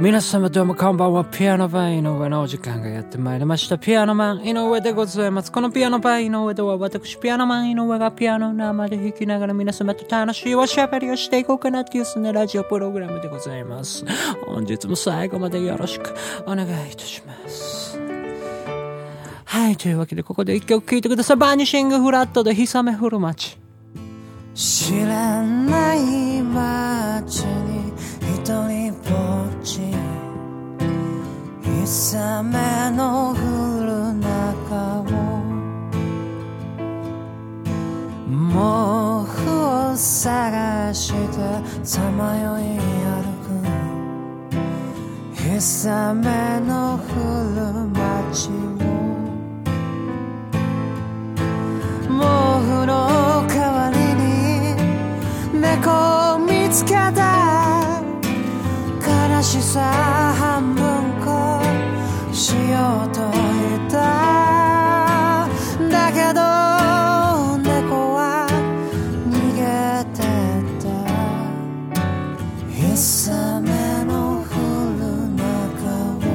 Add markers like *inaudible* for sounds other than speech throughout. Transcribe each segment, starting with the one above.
皆様どうもこんばんは。ピアノバー井上のお時間がやってまいりました。ピアノマン井上でございます。このピアノバー井上では私ピアノマン井上がピアノ生で弾きながら皆様と楽しいおしゃべりをしていこうかなっていうそんなラジオプログラムでございます。本日も最後までよろしくお願いいたします。はいというわけでここで一曲聴いてください。バニシングフラットで日雨降る街。知らない街に一人ぼっち。日雨の降る中を。毛布を探してさまよい歩く。日雨の降る街を。猫を見つけた悲しさ半分こしようと言った。だけど猫は逃げてった。日雨の降る中を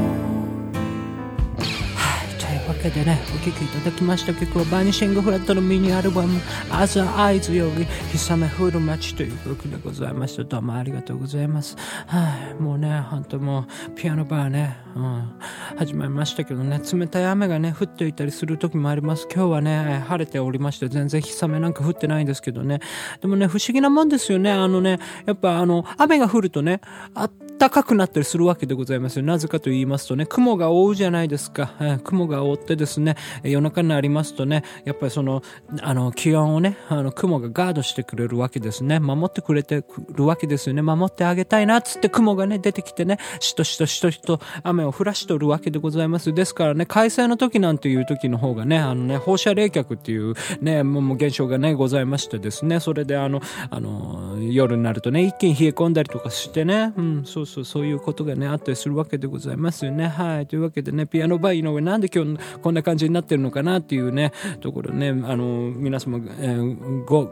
はい、というわけでね、聴きいただきました曲はバニシングフラットのミニアルバム As Eyes より日雨降る街という曲でございました。どうもありがとうございます。はい、もうね、ほんともうピアノバーね、うん、始まりましたけどね、冷たい雨がね、降っていたりする時もあります。今日はね、晴れておりまして、全然日雨なんか降ってないんですけどね。でもね、不思議なもんですよね。あのね、やっぱあの、雨が降るとね、あったかくなったりするわけでございますよ。なぜかと言いますとね、雲が覆うじゃないですか。えー雲が覆ってですね、夜中になりますとね、やっぱりその、あの、気温をね、あの、雲がガードしてくれるわけですね。守ってくれてるわけですよね。守ってあげたいな、つって雲がね、出てきてね、しとしとしとしと雨を降らしとるわけでございます。ですからね、開催の時なんていう時の方がね、あのね、放射冷却っていうね、もう現象がね、ございましてですね、それであの、あの、夜になるとね、一気に冷え込んだりとかしてね、うん、そうそう、そういうことがね、あったりするわけでございますよね。はい。というわけでね、ピアノバイの上、なんで今日こんな感じになってるのかなっていうね、ところね、あの、皆様、えーご、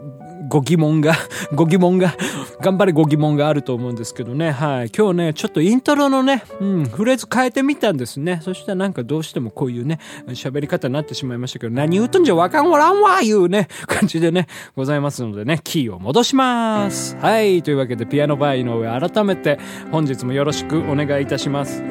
ご疑問が、*laughs* ご疑問が、頑張れご疑問があると思うんですけどね、はい。今日ね、ちょっとイントロのね、うん、フレーズ変えてみたんですね。そしたらなんかどうしてもこういうね、喋り方になってしまいましたけど、何言うとんじゃわかんおらんわいうね、感じでね、ございますのでね、キーを戻します。はい。というわけで、ピアノバイの上、改めて本本日もよろしくお願いいたします。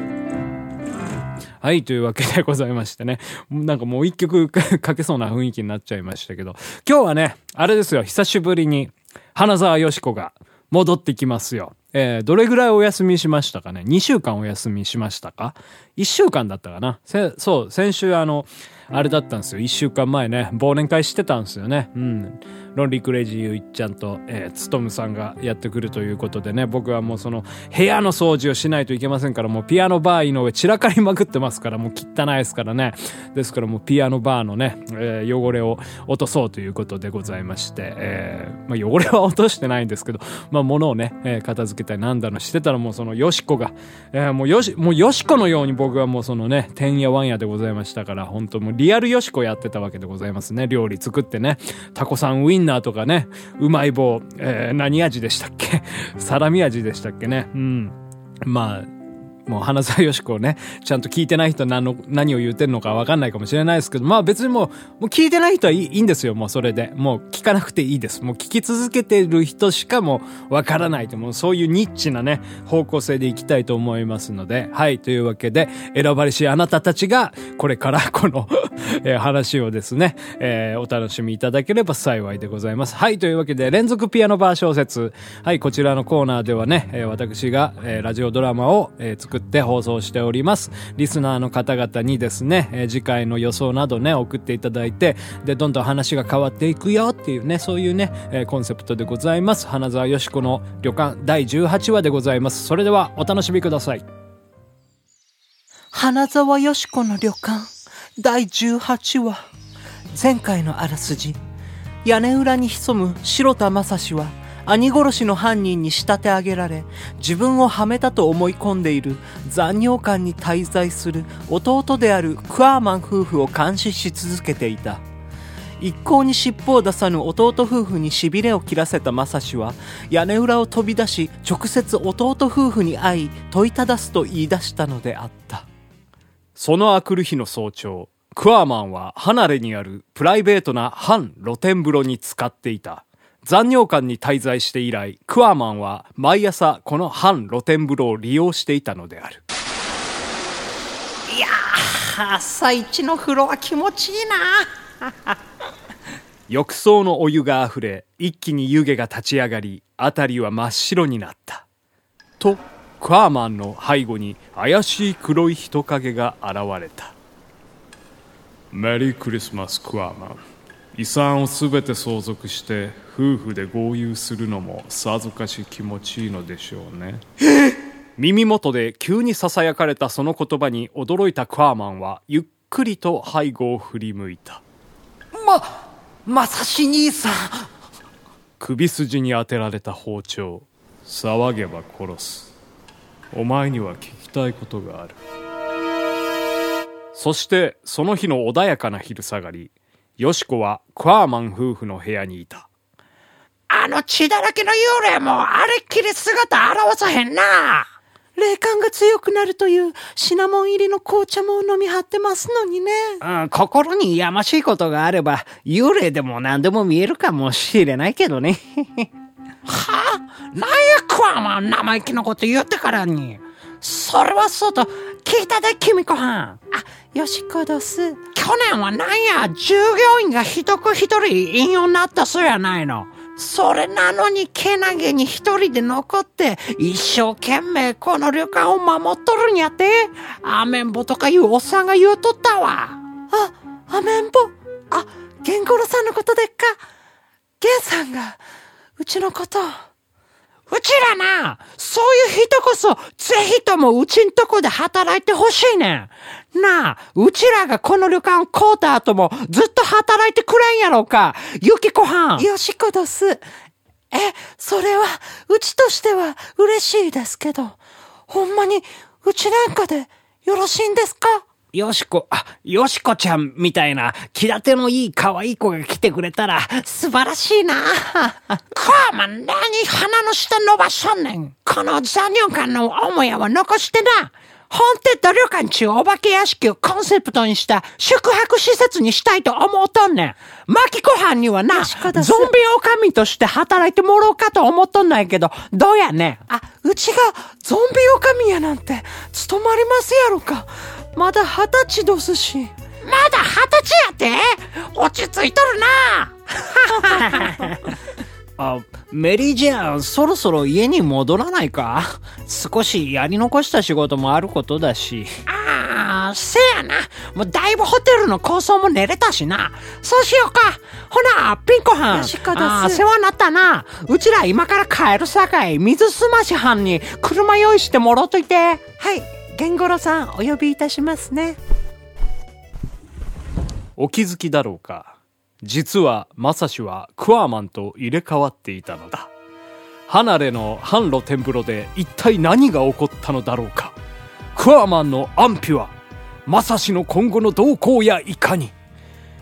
はい、というわけでございましてね。なんかもう一曲 *laughs* かけそうな雰囲気になっちゃいましたけど。今日はね、あれですよ、久しぶりに花沢よし子が戻ってきますよ。えー、どれぐらいお休みしましたかね ?2 週間お休みしましたか ?1 週間だったかな？そう、先週あの、あれだったんですよ。1週間前ね、忘年会してたんですよね。うん。ロンリークレイジーゆういっちゃんと、えー、つとむさんがやってくるということでね、僕はもうその部屋の掃除をしないといけませんから、もうピアノバーの上散らかりまくってますから、もう汚いですからね。ですからもうピアノバーのね、えー汚れを落とそうということでございまして、えーまあ汚れは落としてないんですけど、まあ物をね、えー片付けたりなんだのしてたらもうそのよしこが、えーもうよし、もうよしこのように僕はもうそのね、てんやわんやでございましたから、本当もうリアルよしこやってたわけでございますね。料理作ってね、タコさんウインナーとかね、うまい棒、えー何味でしたっけ？*laughs* サラミ味でしたっけね。うん。まあ、もう花沢よしこをね、ちゃんと聞いてない人何の、何を言ってるのかわかんないかもしれないですけど、まあ別にもう、もう聞いてない人はいいいいんですよ、もうそれで。もう聞かなくていいです。もう聞き続けてる人しかもうわからないと、もうそういうニッチなね、方向性でいきたいと思いますので、はい、というわけで、選ばれしあなたたちが、これからこのえー話をですね、えーお楽しみいただければ幸いでございます。はい、というわけで、連続ピアノバー小説。はい、こちらのコーナーではね、えー私が、えーラジオドラマを、えー作って放送しております。リスナーの方々にですね、えー次回の予想などね、送っていただいて、で、どんどん話が変わっていくよっていうね、そういうね、えーコンセプトでございます。花沢よしこの旅館第18話でございます。それでは、お楽しみください。花沢よし子の旅館第18話前回のあらすじ屋根裏に潜む白田正史は兄殺しの犯人に仕立て上げられ自分をはめたと思い込んでいる残尿館に滞在する弟であるクアーマン夫婦を監視し続けていた。一向に尻尾を出さぬ弟夫婦にしびれを切らせた正志は屋根裏を飛び出し直接弟夫婦に会い問いただすと言い出したのであった。そのあくる日の早朝クワーマンは離れにあるプライベートな半露天風呂に浸かっていた。残尿館に滞在して以来クワーマンは毎朝この半露天風呂を利用していたのである。いやー朝一の風呂は気持ちいいな。*laughs* 浴槽のお湯があふれ一気に湯気が立ち上がり辺りは真っ白になった。とクワーマンの背後に怪しい黒い人影が現れた。メリークリスマスクワーマン遺産を全て相続して夫婦で合流するのもさぞかし気持ちいいのでしょうね。*laughs* 耳元で急に囁かれたその言葉に驚いたクワーマンはゆっくりと背後を振り向いた。ままさし兄さん。首筋に当てられた包丁。騒げば殺す。お前には聞きたいことがある。そしてその日の穏やかな昼下がりよしこはクワーマン夫婦の部屋にいたあの血だらけの幽霊もあれっきり姿現さへんな。霊感が強くなるというシナモン入りの紅茶も飲み張ってますのにね。うん、心にやましいことがあれば、幽霊でも何でも見えるかもしれないけどね。は？あなんやクワマン生意気なこと言ってからに。それはそうと、聞いたで、君子はん。あ、よしこどす。去年はなんや、従業員が一区一人引用になったそうやないの。それなのにけなげに一人で残って一生懸命この旅館を守っとるんやってアメンボとかいうおっさんが言うとったわあ、アメンボ。あ、ゲンゴロさんのことでっか。ゲンさんが、うちのこと。うちらな、そういう人こそ、ぜひともうちんとこで働いてほしいねん。なあ、うちらがこの旅館買うた後もずっと働いてくれんやろうか。ゆきこはん。よしこどす。え、それは、うちとしては嬉しいですけど、ほんまに、うちなんかでよろしいんですか？よしこ、あ、よしこちゃんみたいな、気立てのいい可愛い子が来てくれたら、素晴らしいな。こわま、何鼻の下伸ばしとんねん。この残尿感の母屋は残してな。ホンテッド旅館中お化け屋敷をコンセプトにした宿泊施設にしたいと思うとんねん。マキコ藩にはな、ゾンビオカミとして働いてもらおうかと思っとんないけど、どうやねん。あ、うちがゾンビオカミやなんて、務まりますやろか。まだ二十歳どすし。まだ二十歳やって？落ち着いとるな *laughs* あ、メリージャン、そろそろ家に戻らないか？少しやり残した仕事もあることだし。ああ、せやな。もうだいぶホテルの構想も練れたしな。そうしようか。ほな、ピンコはん。よしこですああ、世話になったな。うちら今から帰るさかい、水すましはんに車用意してもろといて。はい、源五郎さんお呼びいたしますね。お気づきだろうか。実はマサシはクワーマンと入れ替わっていたのだ。離れの半露天風呂で一体何が起こったのだろうか。クワーマンの安否はマサシの今後の動向やいかに。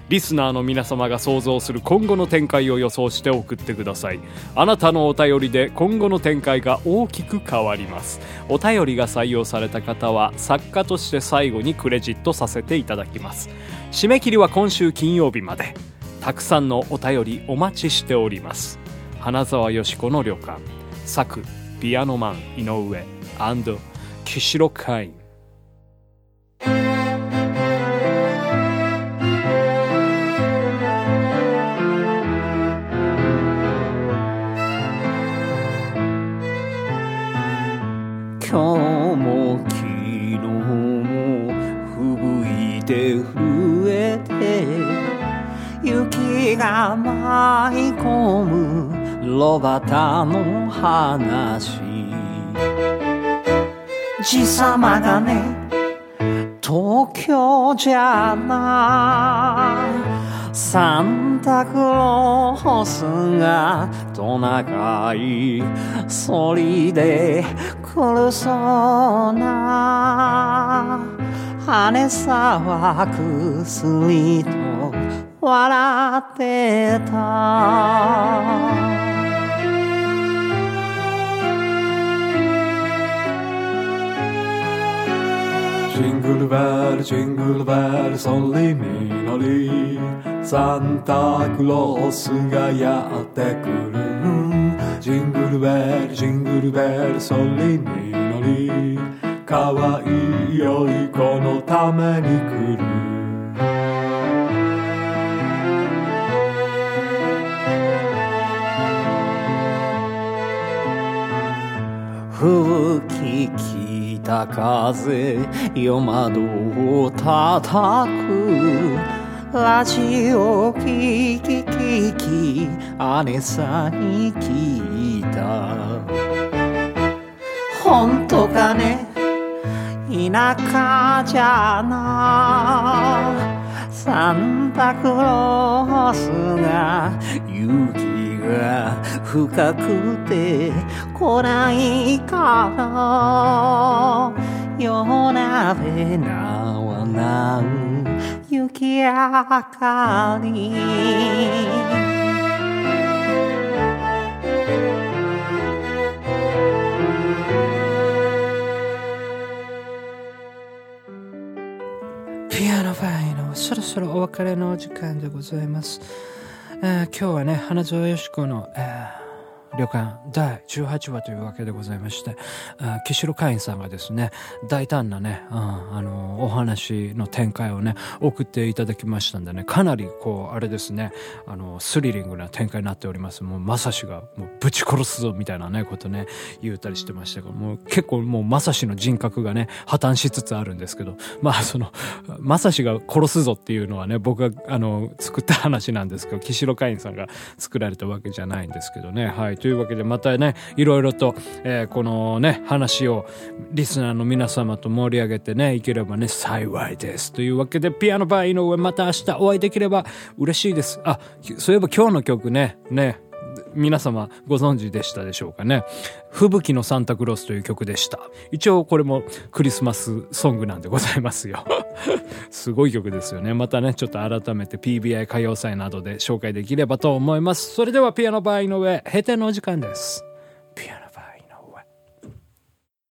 リスナーの皆様が想像する今後の展開を予想して送ってください。あなたのお便りで今後の展開が大きく変わります。お便りが採用された方は作家として最後にクレジットさせていただきます。締め切りは今週金曜日まで。たくさんのお便りお待ちしております。花沢よし子の旅館。作ピアノマン井上岸ロカイが舞い込む炉端の話。爺様がね東京じゃない。サンタクロースがトナカイそりで来るそうな。羽騒ぐスリと笑ってた。ジングルベルジングルベルソリに乗りサンタクロースがやってくる。ジングルベルジングルベルソリに乗りかわいい良い子のために来る。吹き北風夜窓を叩く。ラジオ聞き聞き姉さんに聞いた。本当かね？田舎じゃな。サンタクロースが雪が深くて来ないから夜鍋なわなん雪明かりピアノファイのそろそろお別れのお時間でございます。今日はね、花園よし子の、旅館第18話というわけでございまして、岸路会員さんがですね、大胆なね、うんあのお話の展開をね、送っていただきましたんでね、かなりこう、あれですね、あの、スリリングな展開になっております。もうまさしが、もうぶち殺すぞみたいなね、ことね、言うたりしてましたが、もう結構もうまさしの人格がね、破綻しつつあるんですけど、まあその、まさしが殺すぞっていうのはね、僕があの、作った話なんですけど、岸路会員さんが作られたわけじゃないんですけどね。はい。というわけで、またね、いろいろと、えーこのね、話をリスナーの皆様と盛り上げてね、いければね、幸いです。というわけで、ピアノバー井上、また明日お会いできれば嬉しいです。あ、そういえば今日の曲ね、ね、皆様ご存知でしたでしょうかね。吹雪のサンタクロースという曲でした。一応これもクリスマスソングなんでございますよ。*laughs* すごい曲ですよね。またね、ちょっと改めて PBI 歌謡祭などで紹介できればと思います。それではピアノ場合の上、閉店のお時間です。